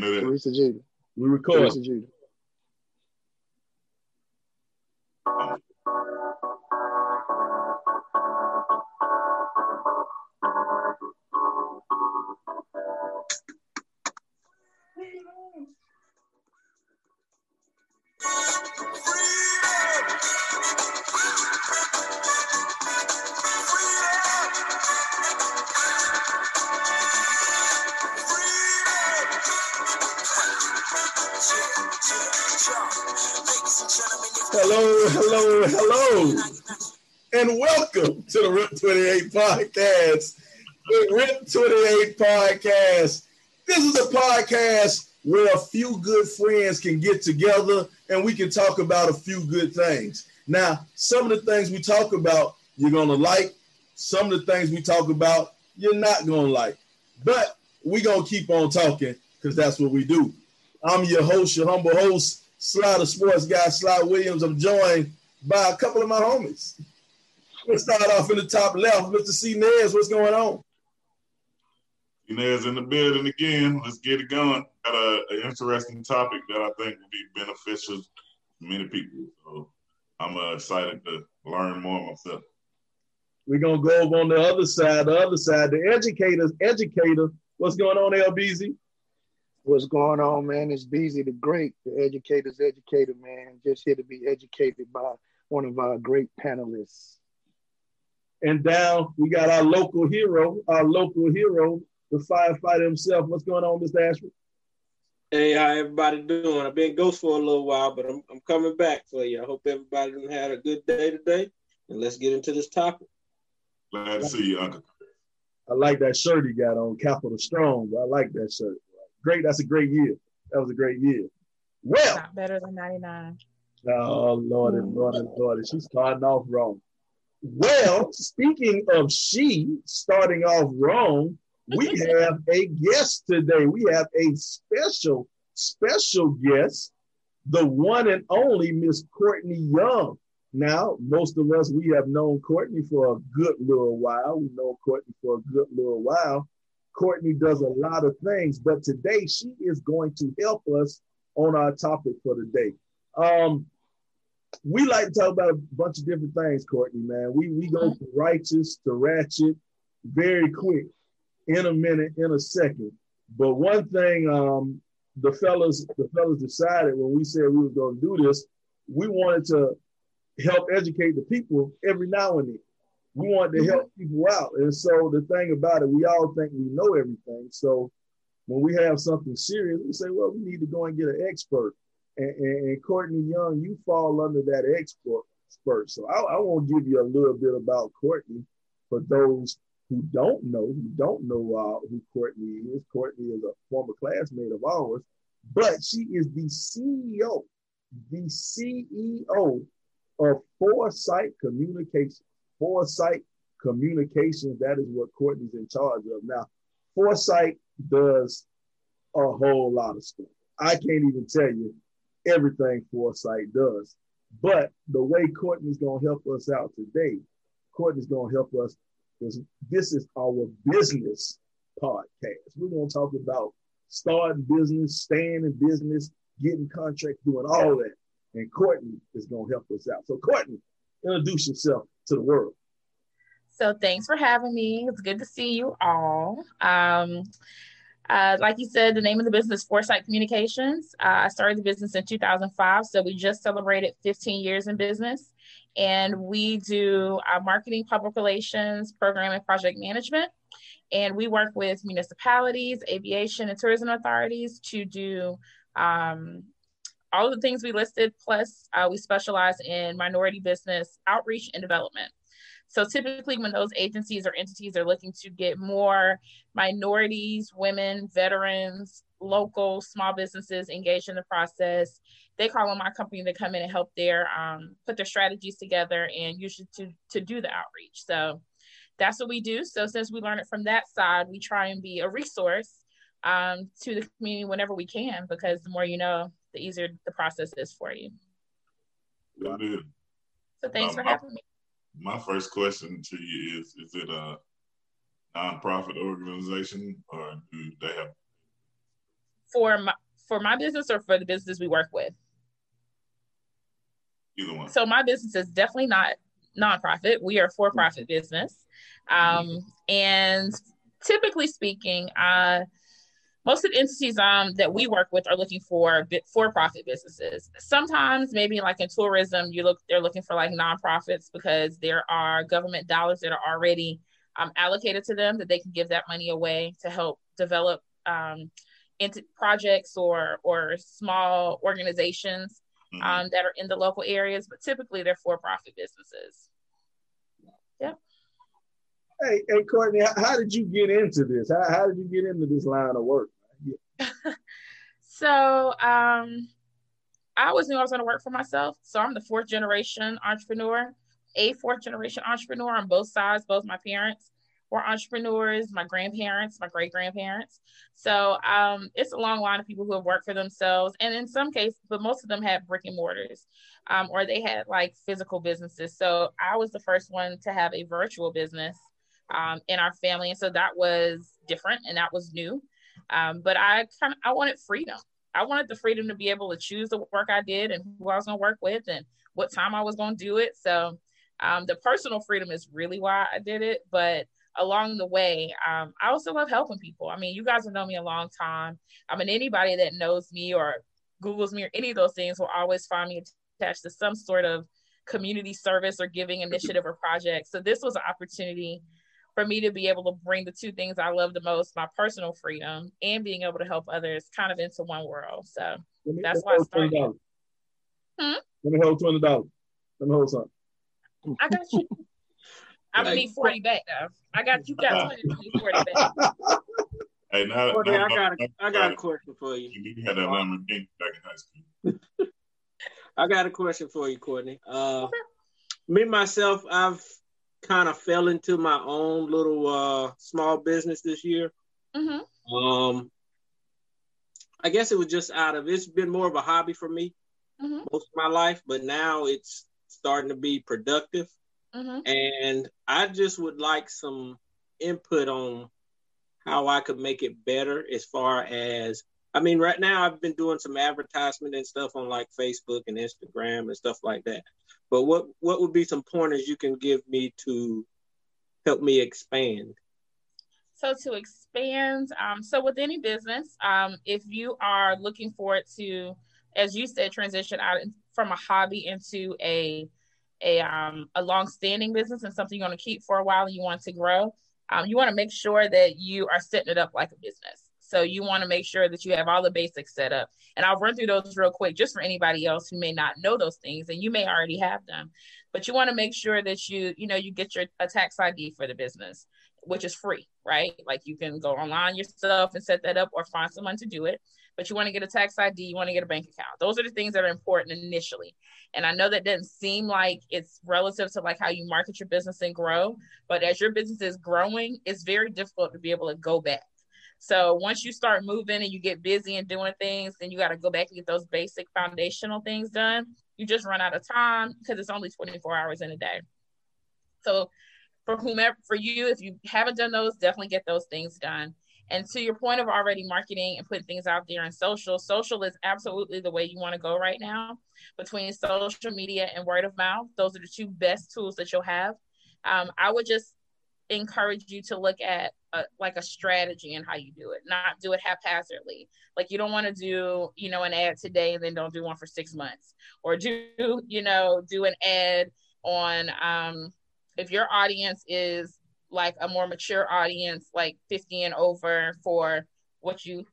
Teresa Jeter. We record. Teresa Jeter. Hello, hello, hello, and welcome to the RIP 28 podcast. The RIP 28 podcast. This is a podcast where a few good friends can get together and we can talk about a few good things. Now, some of the things we talk about you're gonna like, some of the things we talk about you're not gonna like, but we're gonna keep on talking because that's what we do. I'm your host, your humble host, Slider Sports Guy, Sly Williams. I'm joined by a couple of my homies. Let's start off in the top left. Mr. C. Nez, what's going on? Inez in the building again. Let's get it going. Got an interesting topic that I think will be beneficial to many people. So I'm uh, excited to learn more myself. We're gonna go over on the other side, the other side, the educators, educator. What's going on, LBZ? What's going on, man? It's Beezy the Great, the educator's educator, man. Just here to be educated by one of our great panelists. And down, we got our local hero, our local hero, the firefighter himself. What's going on, Mr. Ashford? Hey, how everybody doing? I've been ghost for a little while, but I'm, I'm coming back for you. I hope everybody had a good day today. And let's get into this topic. Glad to see you, Uncle. I like that shirt he got on, Capital Strong. I like that shirt. Great, that's a great year. That was a great year. Well, Not better than 99. Oh Lord and mm. Lord and Lord, she's starting off wrong. Well, speaking of she starting off wrong, we have a guest today. We have a special, special guest, the one and only Miss Courtney Young. Now, most of us we have known Courtney for a good little while. we know Courtney for a good little while. Courtney does a lot of things, but today she is going to help us on our topic for the day. Um, we like to talk about a bunch of different things, Courtney, man. We we go from righteous to ratchet very quick in a minute, in a second. But one thing um, the fellas, the fellas decided when we said we were going to do this, we wanted to help educate the people every now and then. We wanted to help people out. And so the thing about it, we all think we know everything. So when we have something serious, we say, well, we need to go and get an expert. And, and, and Courtney Young, you fall under that expert. expert. So I, I want to give you a little bit about Courtney for those who don't know, who don't know uh, who Courtney is. Courtney is a former classmate of ours, but she is the CEO, the CEO of Foresight Communications. Foresight Communications, that is what Courtney's in charge of. Now, Foresight does a whole lot of stuff. I can't even tell you everything Foresight does. But the way Courtney's going to help us out today, Courtney's going to help us because this is our business podcast. We're going to talk about starting business, staying in business, getting contracts, doing all that. And Courtney is going to help us out. So, Courtney, introduce yourself to the world. So thanks for having me. It's good to see you all. Um, uh, like you said, the name of the business is Foresight Communications. Uh, I started the business in 2005, so we just celebrated 15 years in business. And we do uh, marketing, public relations, program, and project management. And we work with municipalities, aviation, and tourism authorities to do um, all the things we listed. Plus, uh, we specialize in minority business outreach and development. So typically, when those agencies or entities are looking to get more minorities, women, veterans, local small businesses engaged in the process, they call on my company to come in and help their um, put their strategies together and usually to to do the outreach. So that's what we do. So since we learn it from that side, we try and be a resource um, to the community whenever we can, because the more you know, the easier the process is for you. So thanks Um, for I- having me. My first question to you is: Is it a nonprofit organization, or do they have? for my for my business or for the business we work with? Either one. So my business is definitely not nonprofit. We are for profit business, um, and typically speaking, uh, most of the entities um, that we work with are looking for for-profit businesses. Sometimes, maybe like in tourism, you look they're looking for like nonprofits because there are government dollars that are already um, allocated to them that they can give that money away to help develop um, into projects or or small organizations mm-hmm. um, that are in the local areas. But typically, they're for-profit businesses. Hey, hey, Courtney, how did you get into this? How, how did you get into this line of work? so um, I always knew I was going to work for myself. So I'm the fourth generation entrepreneur, a fourth generation entrepreneur on both sides. Both my parents were entrepreneurs, my grandparents, my great grandparents. So um, it's a long line of people who have worked for themselves, and in some cases, but most of them had brick and mortars, um, or they had like physical businesses. So I was the first one to have a virtual business um, in our family, and so that was different and that was new. Um, but I kind of I wanted freedom. I wanted the freedom to be able to choose the work I did and who I was going to work with and what time I was going to do it. So um, the personal freedom is really why I did it. But along the way, um, I also love helping people. I mean, you guys have known me a long time. I mean, anybody that knows me or Googles me or any of those things will always find me attached to some sort of community service or giving initiative or project. So this was an opportunity for me to be able to bring the two things I love the most, my personal freedom and being able to help others kind of into one world. So me, that's why I started. Hmm? Let me hold twenty dollars. Let me hold something. I got you. I'm gonna need 40 back though. I got you got 20, 40 back. Hey, now, now, I got a, I got a question for you. You had that Lamborghini back in high school. I got a question for you, Courtney. Uh, me myself, I've kind of fell into my own little uh, small business this year. Mm-hmm. Um, I guess it was just out of it's been more of a hobby for me mm-hmm. most of my life, but now it's starting to be productive. Mm-hmm. And I just would like some input on how I could make it better as far as I mean, right now I've been doing some advertisement and stuff on like Facebook and Instagram and stuff like that. But what what would be some pointers you can give me to help me expand? So to expand, um, so with any business, um, if you are looking for it to, as you said, transition out from a hobby into a a um, a long-standing business and something you're going to keep for a while and you want to grow, um, you want to make sure that you are setting it up like a business. So you want to make sure that you have all the basics set up. And I'll run through those real quick just for anybody else who may not know those things and you may already have them. But you want to make sure that you, you know, you get your a tax ID for the business, which is free, right? Like you can go online yourself and set that up or find someone to do it. But you want to get a tax ID, you want to get a bank account. Those are the things that are important initially. And I know that doesn't seem like it's relative to like how you market your business and grow, but as your business is growing, it's very difficult to be able to go back so once you start moving and you get busy and doing things, then you got to go back and get those basic foundational things done. You just run out of time because it's only 24 hours in a day. So for whomever, for you, if you haven't done those, definitely get those things done. And to your point of already marketing and putting things out there in social, social is absolutely the way you want to go right now. Between social media and word of mouth, those are the two best tools that you'll have. Um, I would just encourage you to look at a, like a strategy and how you do it, not do it haphazardly. Like you don't want to do, you know, an ad today and then don't do one for six months, or do, you know, do an ad on um, if your audience is like a more mature audience, like 50 and over for what you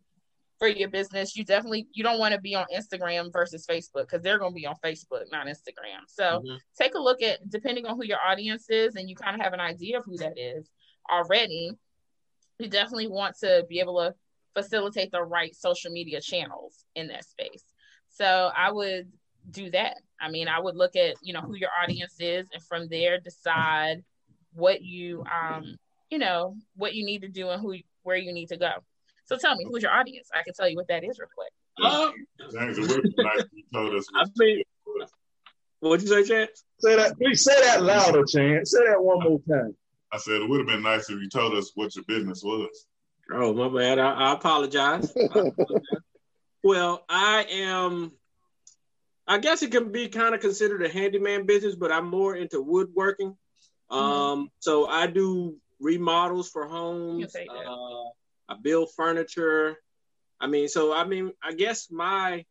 for your business, you definitely you don't want to be on Instagram versus Facebook because they're going to be on Facebook, not Instagram. So mm-hmm. take a look at depending on who your audience is, and you kind of have an idea of who that is already. You definitely want to be able to facilitate the right social media channels in that space. So I would do that. I mean, I would look at you know who your audience is, and from there decide what you um you know what you need to do and who where you need to go. So tell me, who's your audience? I can tell you what that is real quick. Um, I mean, what'd you say, Chance? Say that. Please say that louder, Chance. Say that one more time. I said it would have been nice if you told us what your business was. Oh my bad. I, I apologize. Well, I am. I guess it can be kind of considered a handyman business, but I'm more into woodworking. Mm-hmm. Um, so I do remodels for homes. Uh, I build furniture. I mean, so I mean, I guess my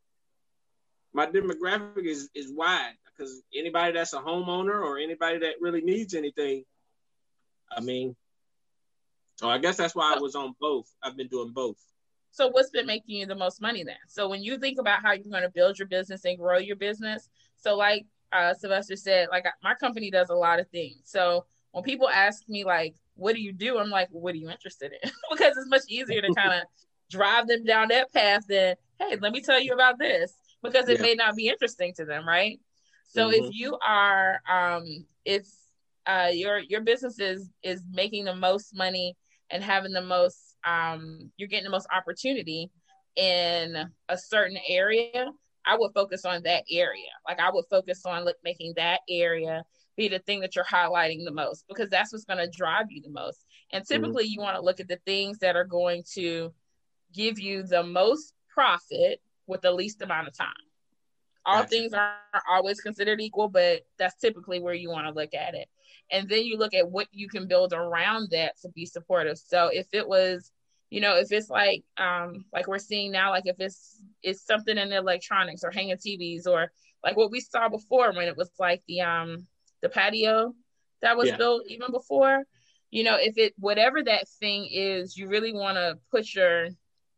my demographic is is wide because anybody that's a homeowner or anybody that really needs anything, I mean, so I guess that's why I was on both. I've been doing both. So what's been making you the most money then? So when you think about how you're going to build your business and grow your business, so like uh, Sylvester said, like my company does a lot of things. So when people ask me like, what do you do? I'm like, what are you interested in? because it's much easier to kind of drive them down that path than, hey, let me tell you about this because it yeah. may not be interesting to them, right? So mm-hmm. if you are, um, if uh, your your business is is making the most money and having the most, um, you're getting the most opportunity in a certain area, I would focus on that area. Like I would focus on look, making that area be the thing that you're highlighting the most because that's what's going to drive you the most. And mm-hmm. typically, mm-hmm. you want to look at the things that are going to give you the most profit with the least amount of time. All gotcha. things are always considered equal, but that's typically where you want to look at it. And then you look at what you can build around that to be supportive. So if it was, you know, if it's like um like we're seeing now, like if it's it's something in the electronics or hanging TVs or like what we saw before when it was like the um the patio that was yeah. built even before. You know, if it whatever that thing is, you really want to put your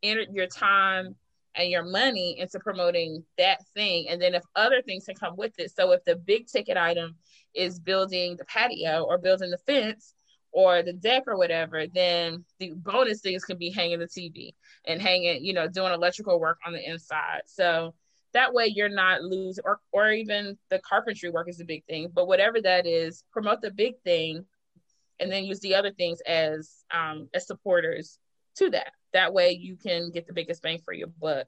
your time and your money into promoting that thing. And then if other things can come with it. So if the big ticket item is building the patio or building the fence or the deck or whatever, then the bonus things can be hanging the TV and hanging, you know, doing electrical work on the inside. So that way you're not losing or, or even the carpentry work is a big thing but whatever that is promote the big thing and then use the other things as um, as supporters to that that way you can get the biggest bang for your buck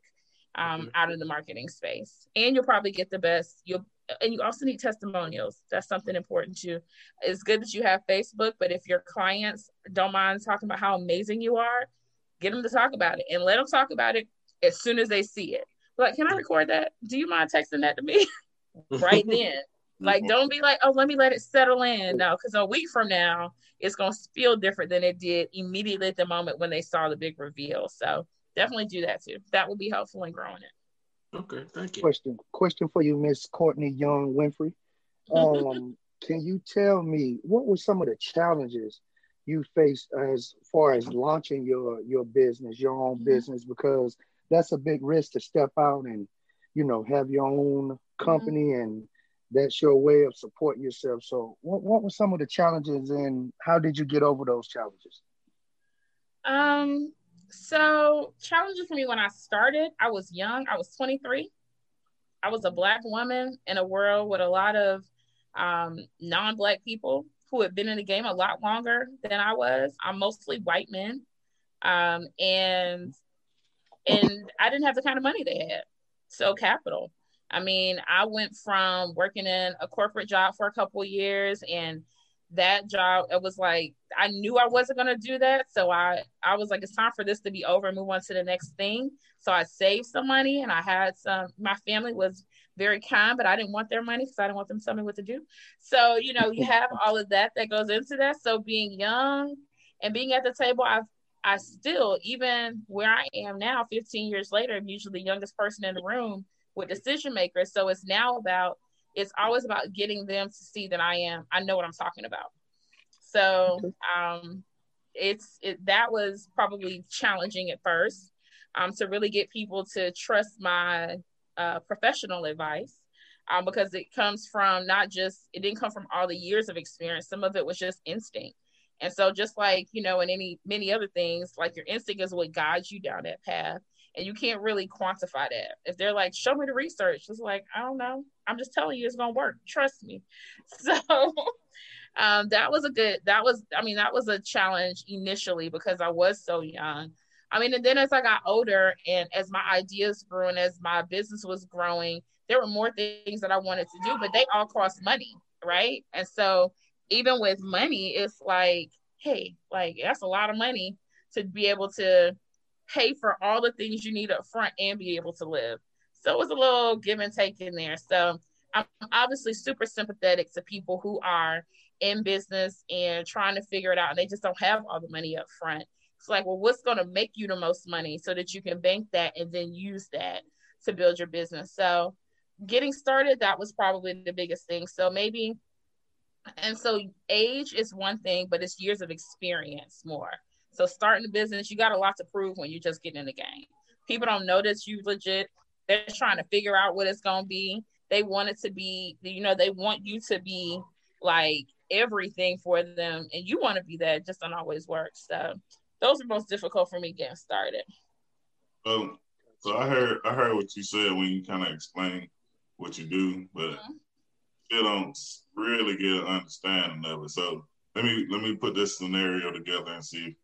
um, mm-hmm. out of the marketing space and you'll probably get the best you'll and you also need testimonials that's something important too it's good that you have facebook but if your clients don't mind talking about how amazing you are get them to talk about it and let them talk about it as soon as they see it like, can I record that? Do you mind texting that to me right then? Like, don't be like, oh, let me let it settle in. No, because a week from now, it's going to feel different than it did immediately at the moment when they saw the big reveal. So definitely do that too. That will be helpful in growing it. Okay, thank you. Question, question for you, Miss Courtney Young Winfrey. Um, can you tell me what were some of the challenges you faced as far as launching your your business, your own mm-hmm. business? Because that's a big risk to step out and you know have your own mm-hmm. company mm-hmm. and that's your way of supporting yourself. So what, what were some of the challenges and how did you get over those challenges? Um so challenges for me when i started i was young i was 23 i was a black woman in a world with a lot of um, non-black people who had been in the game a lot longer than i was. I'm mostly white men. Um, and and I didn't have the kind of money they had. So capital. I mean, I went from working in a corporate job for a couple years and that job it was like I knew I wasn't going to do that. So I I was like it's time for this to be over and move on to the next thing. So I saved some money and I had some my family was very kind but I didn't want their money because I didn't want them to tell me what to do. So you know you have all of that that goes into that. So being young and being at the table I've I still, even where I am now, 15 years later, I'm usually the youngest person in the room with decision makers. So it's now about, it's always about getting them to see that I am, I know what I'm talking about. So um, it's, it, that was probably challenging at first um, to really get people to trust my uh, professional advice. Um, because it comes from not just it didn't come from all the years of experience some of it was just instinct and so just like, you know, in any many other things, like your instinct is what guides you down that path. And you can't really quantify that. If they're like, show me the research, it's like, I don't know. I'm just telling you it's gonna work. Trust me. So um, that was a good that was I mean, that was a challenge initially because I was so young. I mean, and then as I got older and as my ideas grew and as my business was growing, there were more things that I wanted to do, but they all cost money, right? And so even with money, it's like, hey, like that's a lot of money to be able to pay for all the things you need up front and be able to live. So it was a little give and take in there. So I'm obviously super sympathetic to people who are in business and trying to figure it out and they just don't have all the money up front. It's like, well, what's going to make you the most money so that you can bank that and then use that to build your business. So getting started, that was probably the biggest thing. So maybe, and so age is one thing, but it's years of experience more. So starting a business, you got a lot to prove when you're just get in the game. People don't notice you legit. They're trying to figure out what it's going to be. They want it to be, you know, they want you to be like everything for them, and you want to be that. just don't always work. So those are most difficult for me getting started. Um, so I heard I heard what you said when you kind of explained what you do, but mm-hmm. Still don't really get an understanding of it. So let me let me put this scenario together and see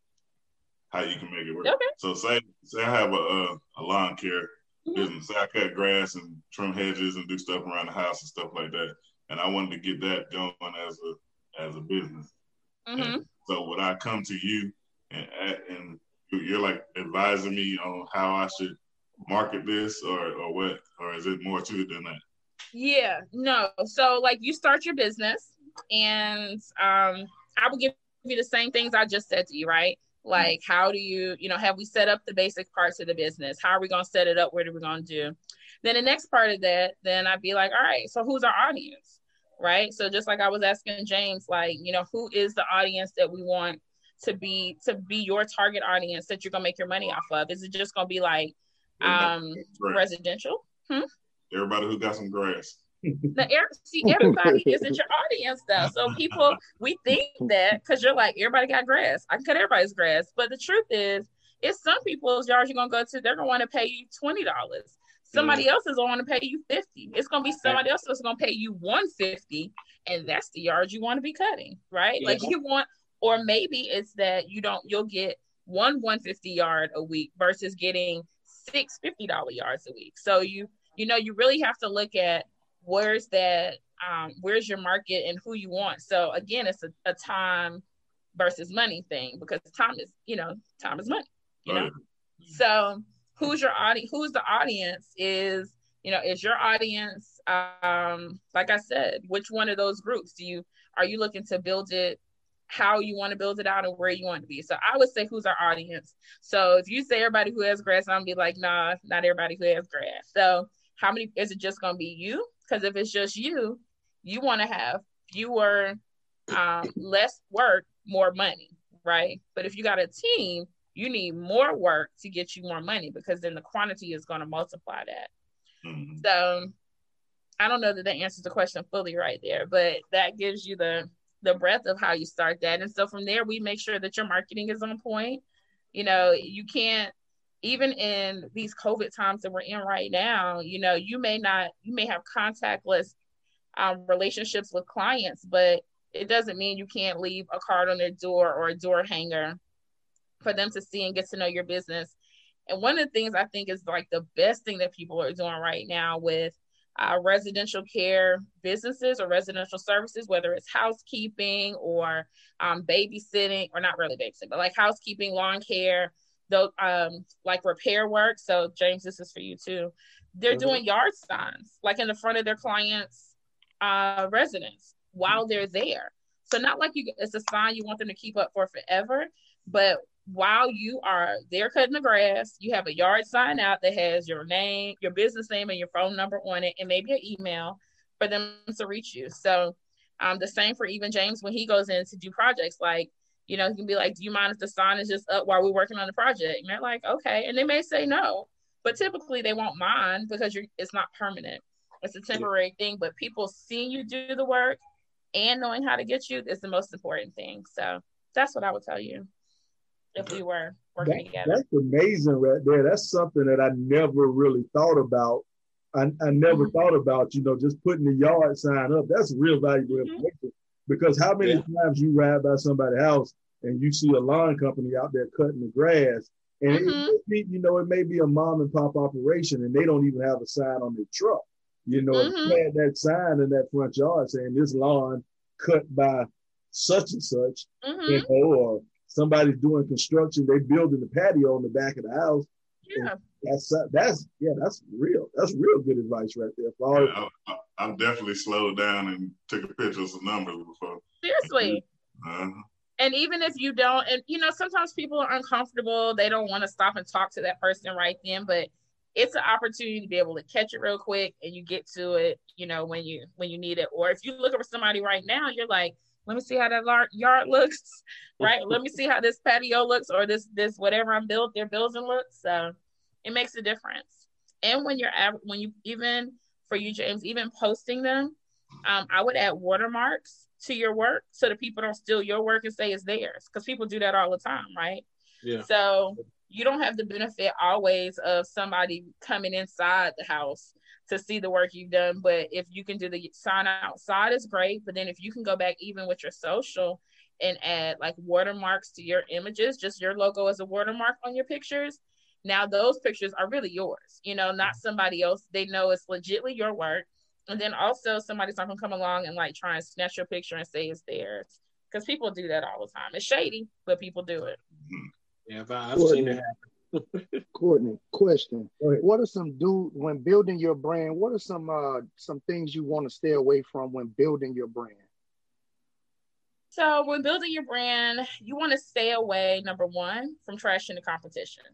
how you can make it work. Okay. So say say I have a a, lawn care mm-hmm. business. Say I cut grass and trim hedges and do stuff around the house and stuff like that, and I wanted to get that going as a as a business. Mm-hmm. so would I come to you and and you're like advising me on how I should market this or or what or is it more to it than that yeah no. So like you start your business and um i will give you the same things i just said to you right? Like how do you you know have we set up the basic parts of the business? How are we going to set it up? What are we going to do? Then the next part of that then i'd be like all right so who's our audience? Right? So just like i was asking james like you know who is the audience that we want to be to be your target audience that you're gonna make your money off of? Is it just gonna be like um, residential. Hmm? Everybody who got some grass. the air, see, everybody isn't your audience though. So people, we think that because you're like, everybody got grass. I can cut everybody's grass. But the truth is, it's some people's yards you're gonna go to, they're gonna want to pay you twenty dollars. Somebody else is gonna want to pay you fifty. It's gonna be somebody else that's gonna pay you one fifty, and that's the yard you want to be cutting, right? Yeah. Like you want, or maybe it's that you don't, you'll get one 150 yard a week versus getting six $50 yards a week. So you, you know, you really have to look at where's that, um, where's your market and who you want. So again, it's a, a time versus money thing because time is, you know, time is money, you know? So who's your audience? Who's the audience is, you know, is your audience, um, like I said, which one of those groups do you, are you looking to build it how you want to build it out and where you want to be. So I would say who's our audience. So if you say everybody who has grass, I'm gonna be like, nah, not everybody who has grass. So how many is it just gonna be you? Because if it's just you, you want to have fewer, um, less work, more money, right? But if you got a team, you need more work to get you more money because then the quantity is going to multiply that. Mm-hmm. So I don't know that that answers the question fully right there, but that gives you the the breadth of how you start that. And so from there, we make sure that your marketing is on point. You know, you can't even in these COVID times that we're in right now, you know, you may not, you may have contactless um, relationships with clients, but it doesn't mean you can't leave a card on their door or a door hanger for them to see and get to know your business. And one of the things I think is like the best thing that people are doing right now with uh, residential care businesses or residential services, whether it's housekeeping or um, babysitting, or not really babysitting, but like housekeeping, lawn care, though, um, like repair work. So, James, this is for you too. They're mm-hmm. doing yard signs, like in the front of their clients' uh, residence while they're there. So, not like you, it's a sign you want them to keep up for forever, but while you are there cutting the grass, you have a yard sign out that has your name, your business name, and your phone number on it, and maybe an email for them to reach you. So, um, the same for even James when he goes in to do projects. Like, you know, he can be like, "Do you mind if the sign is just up while we're working on the project?" And they're like, "Okay," and they may say no, but typically they won't mind because you're it's not permanent. It's a temporary thing, but people seeing you do the work and knowing how to get you is the most important thing. So that's what I would tell you if we were working that, together. That's amazing right there. That's something that I never really thought about. I, I never mm-hmm. thought about, you know, just putting the yard sign up. That's real valuable mm-hmm. information because how many yeah. times you ride by somebody's house and you see a lawn company out there cutting the grass and mm-hmm. it, you know, it may be a mom and pop operation and they don't even have a sign on their truck. You know, mm-hmm. had that sign in that front yard saying this lawn cut by such and such, mm-hmm. you know, or somebody's doing construction, they building the patio on the back of the house. Yeah. That's that's yeah, that's real. That's real good advice right there. For yeah, I, I, definitely slowed down and took a picture of some numbers before. Seriously. Uh-huh. And even if you don't, and you know, sometimes people are uncomfortable. They don't want to stop and talk to that person right then, but it's an opportunity to be able to catch it real quick and you get to it, you know, when you when you need it. Or if you're looking for somebody right now, you're like, let me see how that yard looks, right? let me see how this patio looks or this this whatever I'm built their building looks. So it makes a difference. And when you're when you even for you, James, even posting them, um, I would add watermarks to your work so that people don't steal your work and say it's theirs because people do that all the time, right? Yeah. So you don't have the benefit always of somebody coming inside the house to see the work you've done. But if you can do the sign outside, is great. But then if you can go back even with your social and add like watermarks to your images, just your logo as a watermark on your pictures. Now those pictures are really yours, you know, not somebody else. They know it's legitly your work and then also somebody's not gonna come along and like try and snatch your picture and say it's theirs. Because people do that all the time. It's shady, but people do it. Mm-hmm. Yeah, I've seen it happen. Courtney, question. What are some do when building your brand? What are some uh some things you want to stay away from when building your brand? So when building your brand, you want to stay away, number one, from trashing the competition.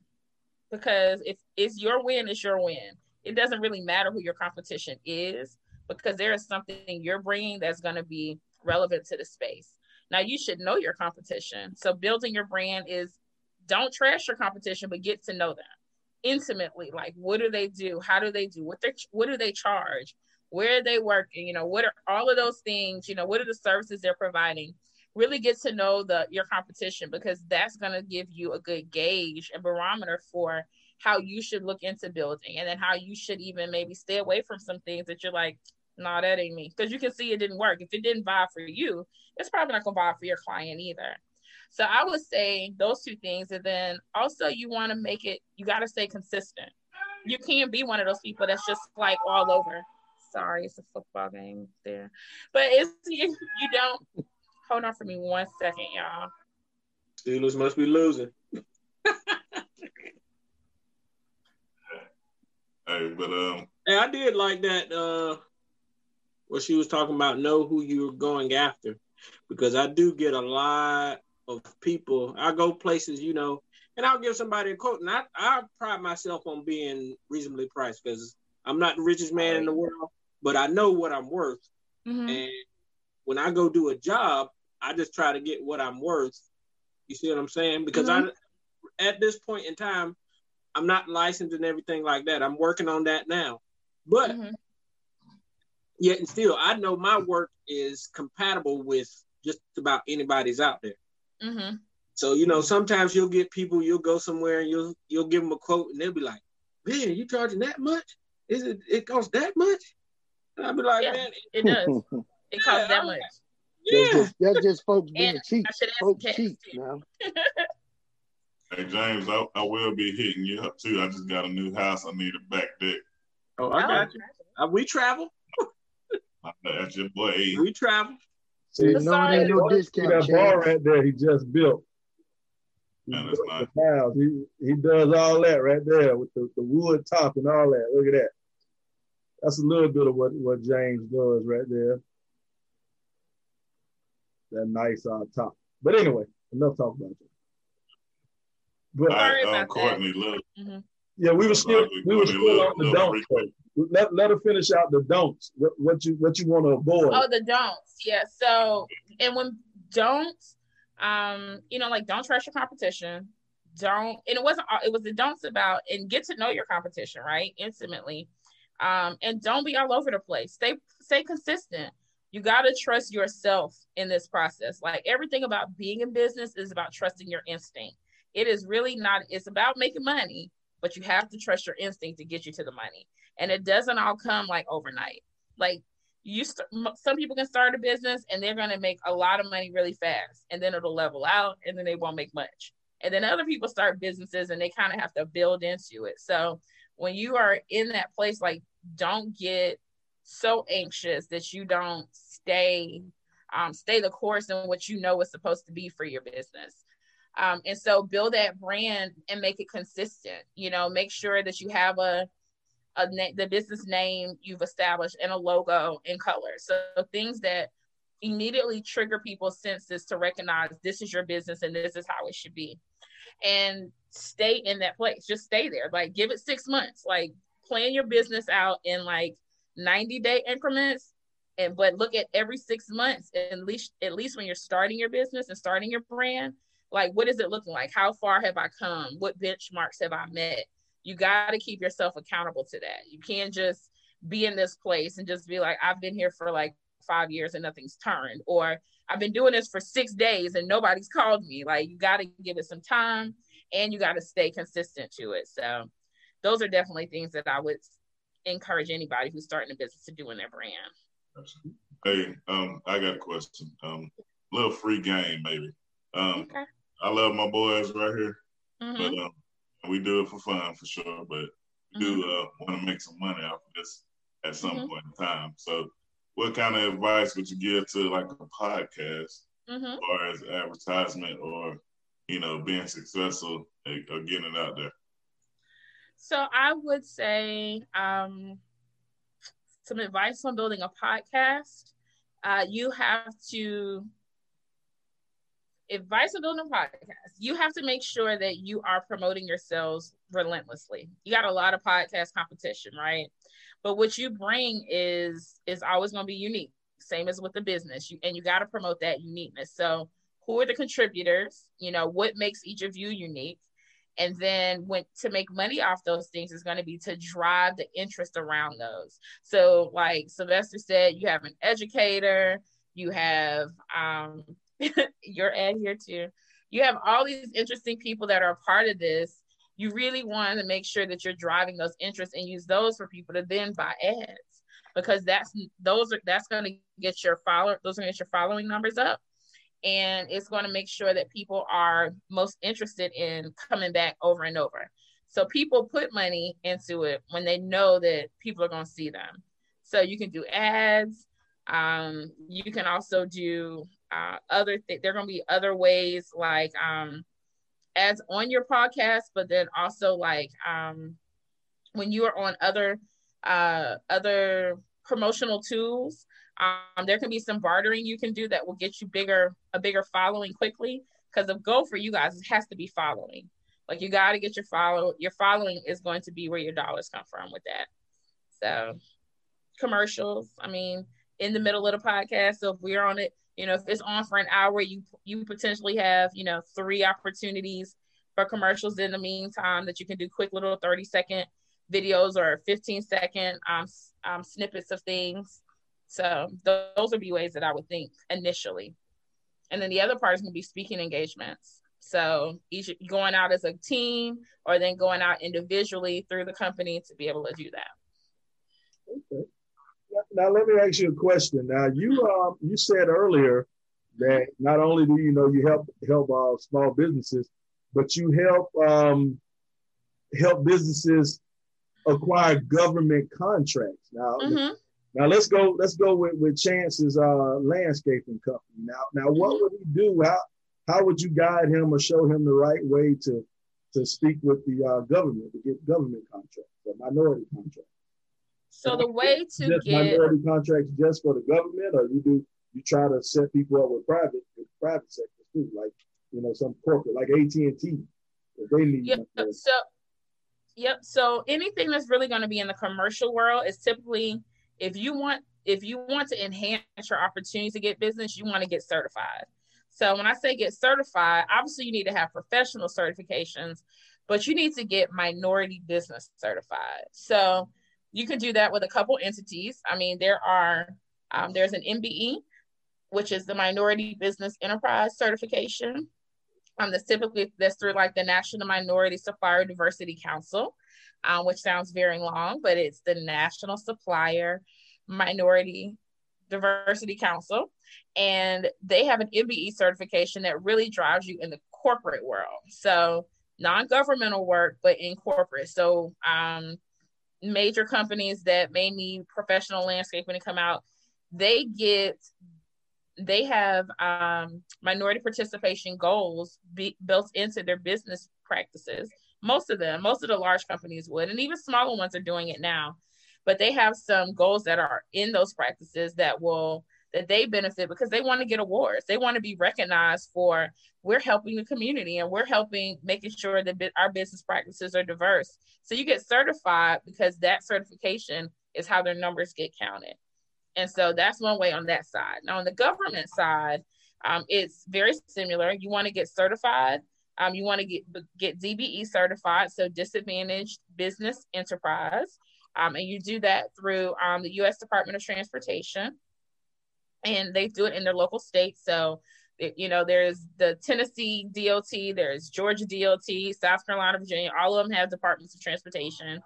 Because if it's your win, it's your win. It doesn't really matter who your competition is because there is something you're bringing that's going to be relevant to the space. Now, you should know your competition. So, building your brand is don't trash your competition, but get to know them intimately. Like, what do they do? How do they do? What they what do they charge? Where are they working? You know, what are all of those things? You know, what are the services they're providing? Really get to know the your competition because that's going to give you a good gauge and barometer for how you should look into building and then how you should even maybe stay away from some things that you're like, nah, that ain't me. Because you can see it didn't work. If it didn't buy for you, it's probably not gonna buy for your client either. So I would say those two things. And then also you want to make it, you got to stay consistent. You can't be one of those people that's just like all over. Sorry, it's a football game there. But it's you, you don't hold on for me one second, y'all. Steelers must be losing. Hey, but um, hey, I did like that. Uh, what she was talking about, know who you're going after, because I do get a lot of people. I go places, you know, and I'll give somebody a quote, and I I pride myself on being reasonably priced because I'm not the richest man in the world, but I know what I'm worth, mm-hmm. and when I go do a job, I just try to get what I'm worth. You see what I'm saying? Because mm-hmm. I, at this point in time, I'm not licensed and everything like that. I'm working on that now. But mm-hmm. yet and still, I know my work is compatible with just about anybody's out there. Mm-hmm. So you know, sometimes you'll get people. You'll go somewhere and you'll you'll give them a quote, and they'll be like, "Man, you charging that much? Is it? It costs that much?" And I'll be like, yeah, "Man, it does. it costs yeah, that much." Yeah, that's just, that's just folks being cheap. Folks cheap now. Hey James, I, I will be hitting you up too. I just got a new house. I need a back deck. Oh, I got you. Uh, we travel. That's your boy. We travel. See, no, ain't no discount. That bar right there, he just built. He, Man, that's nice. house. he, he does all that right there with the, the wood top and all that. Look at that. That's a little bit of what, what James does right there. That nice uh, top. But anyway, enough talk about that. But Sorry I, um, Courtney, look. Mm-hmm. Yeah, we were still we were still on the don'ts. Let, let her finish out the don'ts. What, what you what you want to avoid? Oh, the don'ts. Yeah. So and when don'ts, um, you know, like don't trust your competition. Don't and it wasn't it was the don'ts about and get to know your competition, right? Intimately. Um, and don't be all over the place. Stay stay consistent. You got to trust yourself in this process. Like everything about being in business is about trusting your instinct it is really not, it's about making money, but you have to trust your instinct to get you to the money. And it doesn't all come like overnight. Like you, st- some people can start a business and they're going to make a lot of money really fast and then it'll level out and then they won't make much. And then other people start businesses and they kind of have to build into it. So when you are in that place, like don't get so anxious that you don't stay um, stay the course in what you know is supposed to be for your business Um, and so build that brand and make it consistent. You know, make sure that you have a, a na- the business name you've established and a logo and color. So things that immediately trigger people's senses to recognize this is your business and this is how it should be. And stay in that place. Just stay there. Like give it six months. Like plan your business out in like 90 day increments and but look at every six months at least at least when you're starting your business and starting your brand like what is it looking like? How far have i come? What benchmarks have i met? You got to keep yourself accountable to that. You can't just be in this place and just be like i've been here for like five years and nothing's turned or i've been doing this for six days and nobody's called me. Like you got to give it some time and you got to stay consistent to it. So those are definitely things that i would encourage anybody who's starting a business to do in their brand. Hey, um, I got a question. Um, little free game, maybe. Um, okay. I love my boys right here, mm-hmm. but um, we do it for fun for sure. But we mm-hmm. do uh, want to make some money off of this at some mm-hmm. point in time. So, what kind of advice would you give to like a podcast, or as advertisement, or you know, being successful or getting it out there? So I would say um, some advice on building a podcast. Uh, you have to advice building podcast. You have to make sure that you are promoting yourselves relentlessly. You got a lot of podcast competition, right? But what you bring is is always going to be unique. Same as with the business, you, and you got to promote that uniqueness. So, who are the contributors? You know, what makes each of you unique? and then when to make money off those things is going to be to drive the interest around those so like sylvester said you have an educator you have um your ad here too you have all these interesting people that are a part of this you really want to make sure that you're driving those interests and use those for people to then buy ads because that's those are that's going to get your follower those are going to get your following numbers up and it's going to make sure that people are most interested in coming back over and over. So people put money into it when they know that people are going to see them. So you can do ads. Um, you can also do uh, other. There are going to be other ways like um, ads on your podcast, but then also like um, when you are on other uh, other promotional tools um, there can be some bartering you can do that will get you bigger a bigger following quickly. Because the goal for you guys has to be following. Like you got to get your follow. Your following is going to be where your dollars come from with that. So commercials. I mean, in the middle of the podcast. So if we're on it, you know, if it's on for an hour, you you potentially have you know three opportunities for commercials in the meantime that you can do quick little 30 second videos or 15 second um, um, snippets of things so those would be ways that I would think initially. And then the other part is going to be speaking engagements. So each going out as a team or then going out individually through the company to be able to do that. Okay. Now let me ask you a question. Now you um you said earlier that not only do you know you help help uh, small businesses, but you help um, help businesses acquire government contracts. Now, mm-hmm. Now let's go. Let's go with, with Chance's uh, landscaping company. Now, now, what mm-hmm. would he do? How how would you guide him or show him the right way to to speak with the uh, government to get government contracts or minority contracts? So the way to just get minority contracts just for the government, or you do you try to set people up with private with private sectors too, like you know some corporate like AT and T, if they need. Yep. So, yep. So anything that's really going to be in the commercial world is typically if you want if you want to enhance your opportunity to get business, you want to get certified. So when I say get certified, obviously you need to have professional certifications, but you need to get minority business certified. So you can do that with a couple entities. I mean, there are um, there's an MBE, which is the Minority Business Enterprise Certification. Um, that's typically that's through like the National Minority Supplier Diversity Council um, which sounds very long, but it's the National Supplier Minority Diversity Council. And they have an MBE certification that really drives you in the corporate world. So, non governmental work, but in corporate. So, um, major companies that may need professional landscaping to come out, they get they have um, minority participation goals be, built into their business practices. Most of them, most of the large companies would, and even smaller ones are doing it now. But they have some goals that are in those practices that will that they benefit because they want to get awards. They want to be recognized for we're helping the community and we're helping making sure that our business practices are diverse. So you get certified because that certification is how their numbers get counted. And so that's one way on that side. Now, on the government side, um, it's very similar. You want to get certified. Um, you want to get get DBE certified, so disadvantaged business enterprise, um, and you do that through um, the U.S. Department of Transportation, and they do it in their local state. So, you know, there's the Tennessee DOT, there's Georgia DOT, South Carolina, Virginia. All of them have departments of transportation.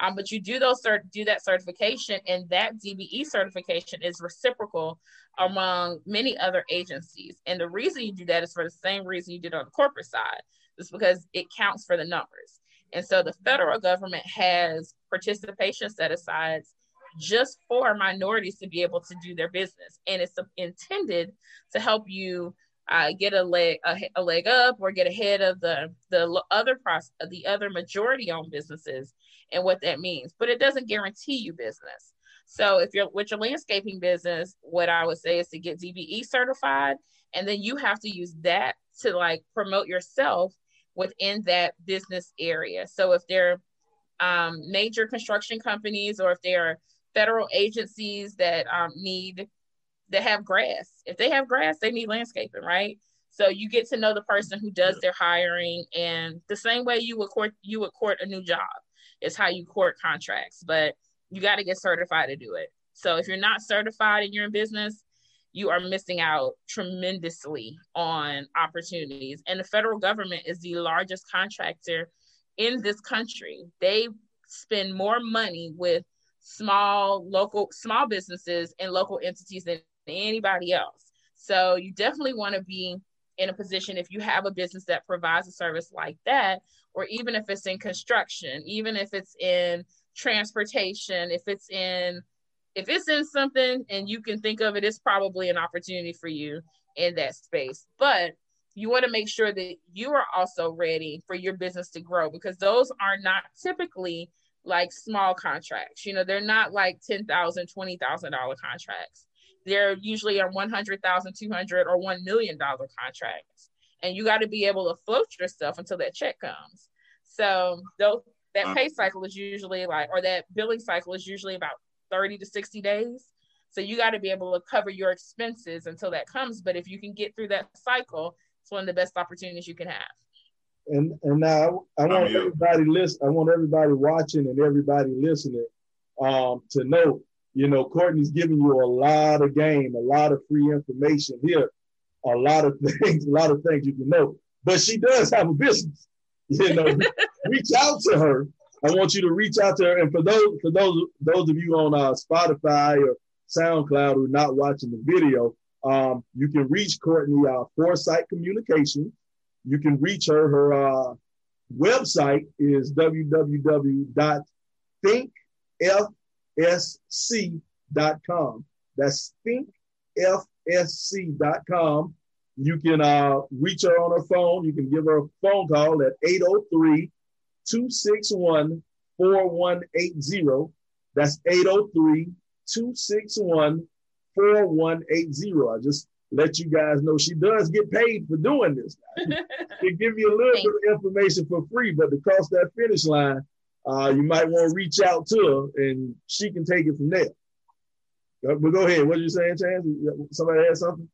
Um, but you do those cert- do that certification, and that DBE certification is reciprocal among many other agencies. And the reason you do that is for the same reason you did on the corporate side, is because it counts for the numbers. And so the federal government has participation set asides just for minorities to be able to do their business, and it's intended to help you uh, get a leg a, a, leg up or get ahead of the the other process the other majority owned businesses and what that means. But it doesn't guarantee you business. So if you're with your landscaping business what i would say is to get dbe certified and then you have to use that to like promote yourself within that business area. So if they're um, major construction companies or if they're federal agencies that um, need that have grass. If they have grass, they need landscaping, right? So you get to know the person who does their hiring, and the same way you would court you would court a new job is how you court contracts. But you got to get certified to do it. So if you're not certified and you're in business, you are missing out tremendously on opportunities. And the federal government is the largest contractor in this country. They spend more money with small local small businesses and local entities than anybody else. So you definitely want to be in a position if you have a business that provides a service like that, or even if it's in construction, even if it's in transportation, if it's in if it's in something and you can think of it, it's probably an opportunity for you in that space. But you want to make sure that you are also ready for your business to grow because those are not typically like small contracts. You know, they're not like $10,000, $20,000 contracts they're usually are 100,000, 200 or 1 million dollar contracts. And you got to be able to float yourself until that check comes. So those, that pay cycle is usually like, or that billing cycle is usually about 30 to 60 days. So you got to be able to cover your expenses until that comes. But if you can get through that cycle, it's one of the best opportunities you can have. And and now I want everybody listen. I want everybody watching and everybody listening um, to know you know, Courtney's giving you a lot of game, a lot of free information here, a lot of things, a lot of things you can know. But she does have a business. You know, reach out to her. I want you to reach out to her. And for those for those those of you on uh, Spotify or SoundCloud who are not watching the video, um, you can reach Courtney uh, Foresight Communication. You can reach her. Her uh, website is www.thinkfsc.com. That's thinkfsc.com. You can uh, reach her on her phone. You can give her a phone call at 803 261 4180. That's 803 261 4180. I just let you guys know she does get paid for doing this. they give you a little bit of information for free, but to cross that finish line, uh, you might want to reach out to her and she can take it from there. Uh, but go ahead. What are you saying, Chance? Somebody had something?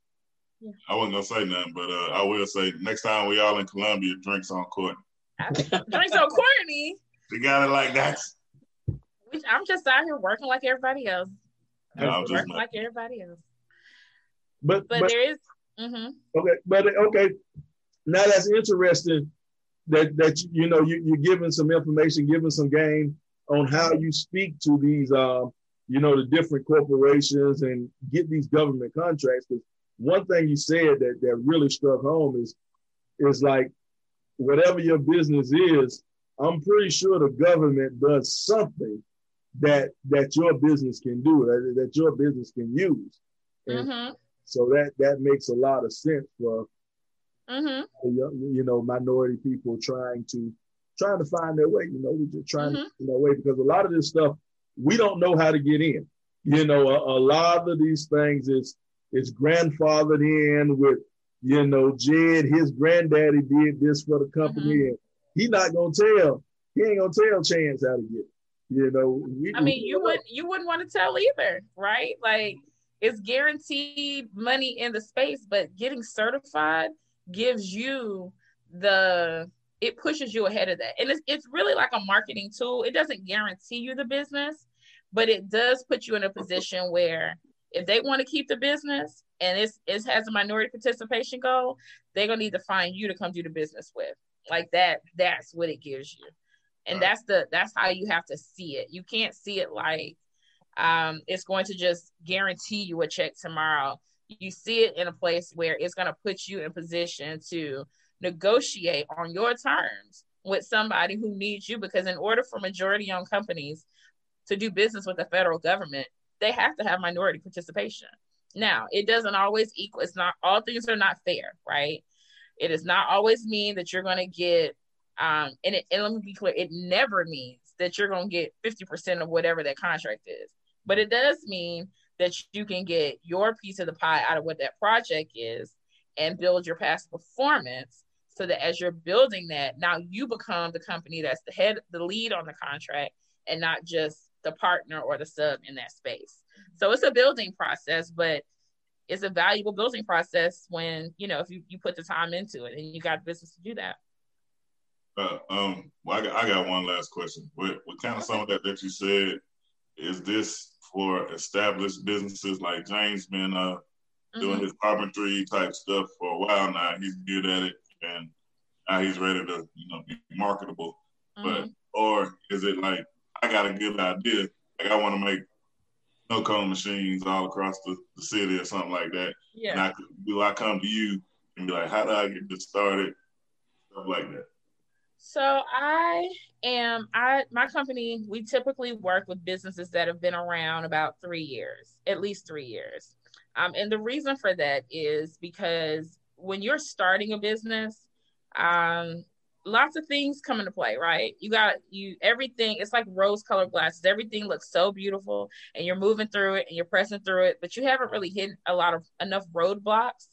I wasn't gonna say nothing, but uh, I will say next time we all in Columbia, drinks on Courtney. drinks on Courtney. You got it like that. I'm just out here working like everybody else. No, working like everybody else. But but, but there is, mm-hmm. okay. But okay, now that's interesting that that you know you, you're giving some information, giving some game on how you speak to these, uh, you know, the different corporations and get these government contracts. Because one thing you said that that really struck home is is like whatever your business is, I'm pretty sure the government does something that that your business can do that, that your business can use. And mm-hmm. So that that makes a lot of sense for mm-hmm. you know minority people trying to trying to find their way. You know, we're just trying mm-hmm. to find their way because a lot of this stuff we don't know how to get in. You know, a, a lot of these things is is grandfathered in with you know Jed. His granddaddy did this for the company, mm-hmm. and he not gonna tell. He ain't gonna tell Chance how to get. It. You know, we, I mean, you wouldn't you wouldn't want to tell either, right? Like it's guaranteed money in the space, but getting certified gives you the it pushes you ahead of that. And it's, it's really like a marketing tool. It doesn't guarantee you the business, but it does put you in a position where if they want to keep the business and it's, it has a minority participation goal, they're going to need to find you to come do the business with. Like that, that's what it gives you. And that's the, that's how you have to see it. You can't see it like um, it's going to just guarantee you a check tomorrow. You see it in a place where it's going to put you in position to negotiate on your terms with somebody who needs you because in order for majority owned companies to do business with the federal government they have to have minority participation. Now it doesn't always equal it's not all things are not fair right? It does not always mean that you're going to get um and, it, and let me be clear it never means that you're going to get 50% of whatever that contract is but it does mean that you can get your piece of the pie out of what that project is and build your past performance so that as you're building that, now you become the company that's the head, the lead on the contract, and not just the partner or the sub in that space. So it's a building process, but it's a valuable building process when you know if you, you put the time into it and you got business to do that. Uh, um, well, I got, I got one last question. What, what kind of some of that that you said is this for established businesses like James been uh, doing mm-hmm. his carpentry type stuff for a while now. He's good at it and now he's ready to you know be marketable. Mm-hmm. But or is it like I got a good idea, like I want to make no cone machines all across the, the city or something like that. Yeah. And I, do I come to you and be like, how do I get this started? Stuff like that. So I am I my company, we typically work with businesses that have been around about three years, at least three years. Um, and the reason for that is because when you're starting a business, um, lots of things come into play, right? You got you everything. It's like rose-colored glasses. Everything looks so beautiful, and you're moving through it and you're pressing through it, but you haven't really hit a lot of enough roadblocks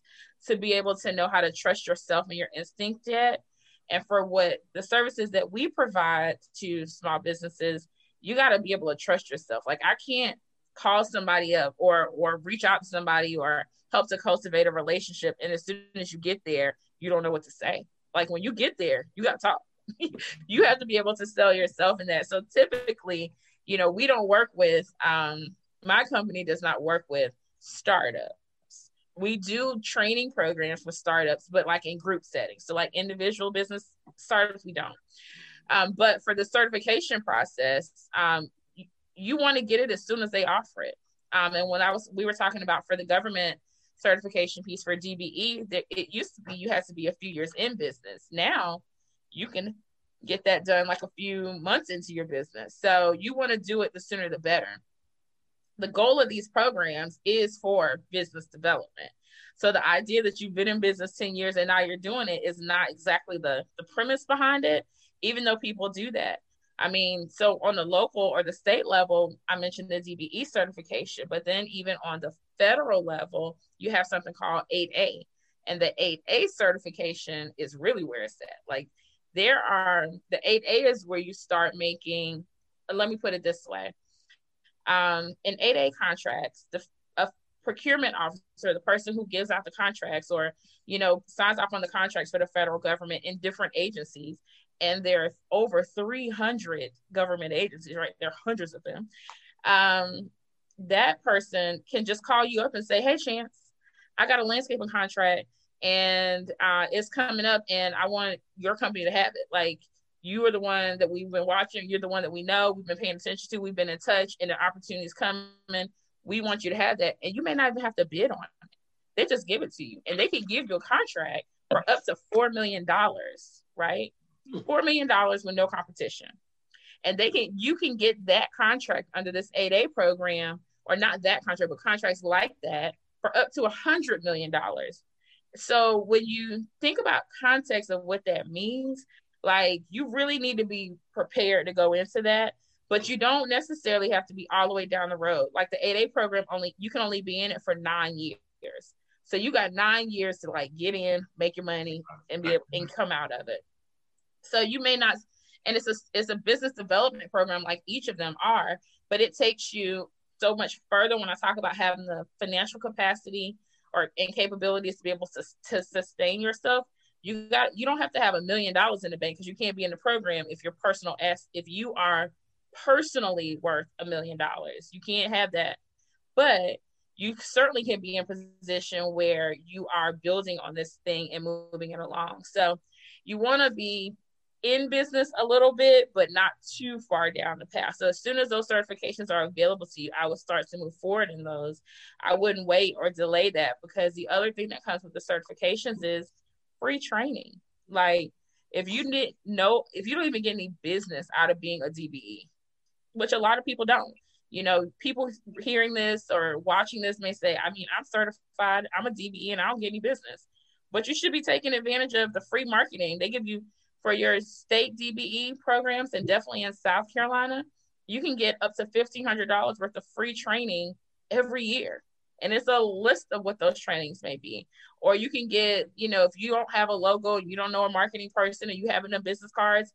to be able to know how to trust yourself and your instinct yet. And for what the services that we provide to small businesses, you got to be able to trust yourself. Like I can't call somebody up or or reach out to somebody or help to cultivate a relationship. And as soon as you get there, you don't know what to say. Like when you get there, you got to talk. you have to be able to sell yourself in that. So typically, you know, we don't work with, um, my company does not work with startups. We do training programs for startups, but like in group settings. So, like individual business startups, we don't. Um, but for the certification process, um, you, you want to get it as soon as they offer it. Um, and when I was, we were talking about for the government certification piece for DBE, it used to be you had to be a few years in business. Now you can get that done like a few months into your business. So you want to do it the sooner the better. The goal of these programs is for business development. So the idea that you've been in business 10 years and now you're doing it is not exactly the, the premise behind it, even though people do that. I mean, so on the local or the state level, I mentioned the DBE certification, but then even on the federal level, you have something called 8A. And the 8A certification is really where it's at. Like there are the 8A is where you start making, let me put it this way. Um, in 8A contracts, the a procurement officer, the person who gives out the contracts or, you know, signs off on the contracts for the federal government in different agencies, and there are over 300 government agencies, right? There are hundreds of them. Um, that person can just call you up and say, Hey, Chance, I got a landscaping contract and uh, it's coming up, and I want your company to have it. Like, you are the one that we've been watching, you're the one that we know, we've been paying attention to, we've been in touch, and the opportunity is coming. We want you to have that. And you may not even have to bid on it. They just give it to you, and they can give you a contract for up to $4 million, right? Hmm. four million dollars with no competition and they can you can get that contract under this 8a program or not that contract but contracts like that for up to a hundred million dollars. So when you think about context of what that means, like you really need to be prepared to go into that, but you don't necessarily have to be all the way down the road. Like the 8A program only you can only be in it for nine years. So you got nine years to like get in, make your money, and be able, and come out of it. So you may not, and it's a it's a business development program like each of them are, but it takes you so much further when I talk about having the financial capacity or and capabilities to be able to, to sustain yourself. You got you don't have to have a million dollars in the bank because you can't be in the program if your personal s if you are personally worth a million dollars. You can't have that. But you certainly can be in position where you are building on this thing and moving it along. So you want to be in business a little bit, but not too far down the path. So as soon as those certifications are available to you, I would start to move forward in those. I wouldn't wait or delay that because the other thing that comes with the certifications is free training. Like if you didn't know, if you don't even get any business out of being a DBE, which a lot of people don't, you know, people hearing this or watching this may say, I mean, I'm certified, I'm a DBE and I don't get any business. But you should be taking advantage of the free marketing. They give you for your state DBE programs and definitely in South Carolina, you can get up to $1,500 worth of free training every year. And it's a list of what those trainings may be. Or you can get, you know, if you don't have a logo, you don't know a marketing person, and you have enough business cards,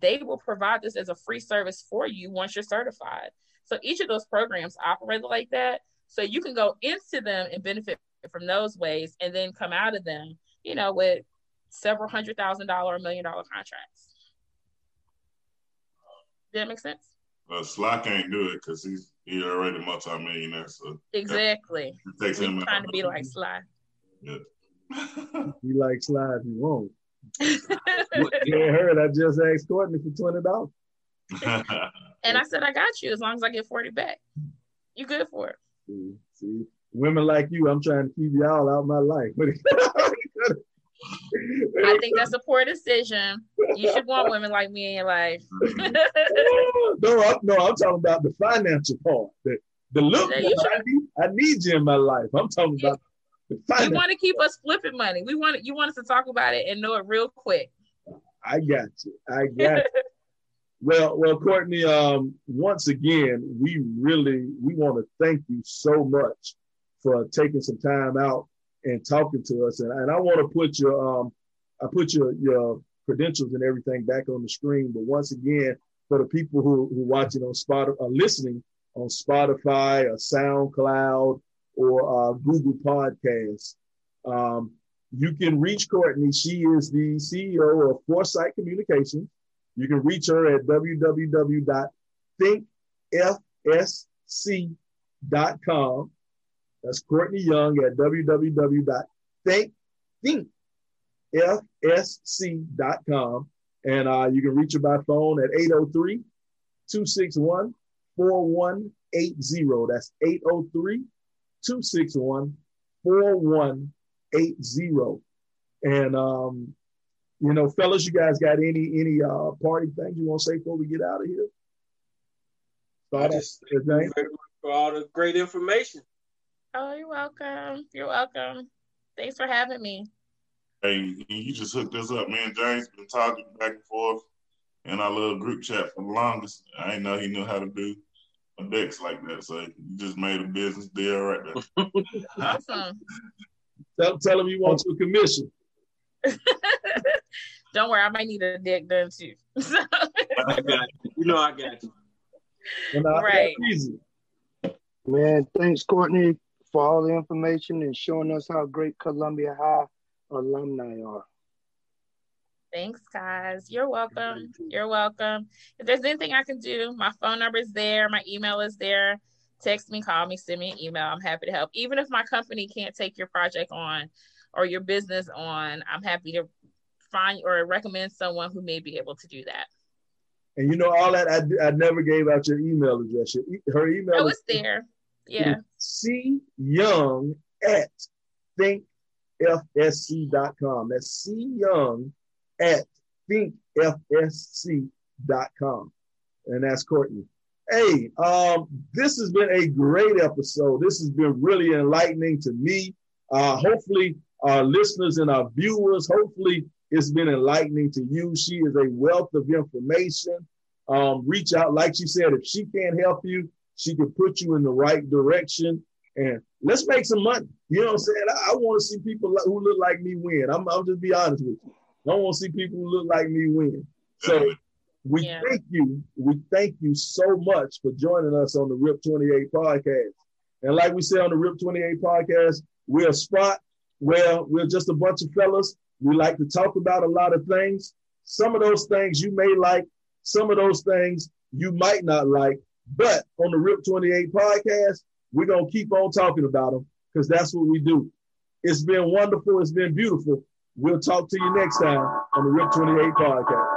they will provide this as a free service for you once you're certified. So each of those programs operate like that. So you can go into them and benefit from those ways and then come out of them, you know, with several hundred thousand dollar, million dollar contracts. Did that make sense? Well, Sly can't do it because he's he already multi-millionaire. So exactly. It takes him trying to be like Sly. Yeah. he like Sly if you won't. you ain't heard I just asked Courtney for twenty dollars. And I said, I got you as long as I get 40 back. You good for it. See, see, women like you, I'm trying to keep y'all out of my life. I think that's a poor decision. You should want women like me in your life. no, I, no, I'm talking about the financial part. The, the look, I need, I need you in my life. I'm talking about the financial. You want to keep us flipping money. We want you want us to talk about it and know it real quick. I got you. I got you. Well, well, Courtney, um, once again, we really we want to thank you so much for taking some time out and talking to us. And, and I want to put your um, I put your your credentials and everything back on the screen. But once again, for the people who who watching on Spotify, uh, listening on Spotify or SoundCloud or uh, Google Podcasts, um, you can reach Courtney. She is the CEO of Foresight Communications. You can reach her at www.thinkfsc.com. That's Courtney Young at www.thinkfsc.com. And uh, you can reach her by phone at 803 261 4180. That's 803 261 4180. And um, you know, fellas, you guys got any any uh party things you want to say before we get out of here? Start just thank for all the great information. Oh, you're welcome. You're welcome. Thanks for having me. Hey, you just hooked us up, man. James been talking back and forth in our little group chat for the longest. I didn't know he knew how to do a decks like that. So you just made a business deal right there. awesome. tell, tell him you want your commission. Don't worry, I might need a dick done too. I got you. You know I got you. right. Man, thanks, Courtney, for all the information and showing us how great Columbia High alumni are. Thanks, guys. You're welcome. You're welcome. If there's anything I can do, my phone number is there, my email is there. Text me, call me, send me an email. I'm happy to help. Even if my company can't take your project on, or your business on, I'm happy to find or recommend someone who may be able to do that. And you know, all that I, I never gave out your email address. Her email oh, it's there. Yeah. C Young at thinkfsc.com. That's C Young at thinkfsc.com. And that's Courtney. Hey, um, this has been a great episode. This has been really enlightening to me. Uh, hopefully, our listeners and our viewers, hopefully, it's been enlightening to you. She is a wealth of information. Um, reach out, like she said, if she can't help you, she can put you in the right direction. And let's make some money. You know what I'm saying? I, I want to see people who look like me win. I'm, I'm just be honest with you. I want to see people who look like me win. So mm-hmm. we yeah. thank you. We thank you so much for joining us on the RIP 28 podcast. And like we said on the RIP 28 podcast, we're a spot where we're just a bunch of fellas. We like to talk about a lot of things. Some of those things you may like, some of those things you might not like. But on the RIP 28 podcast, we're going to keep on talking about them because that's what we do. It's been wonderful. It's been beautiful. We'll talk to you next time on the RIP 28 podcast.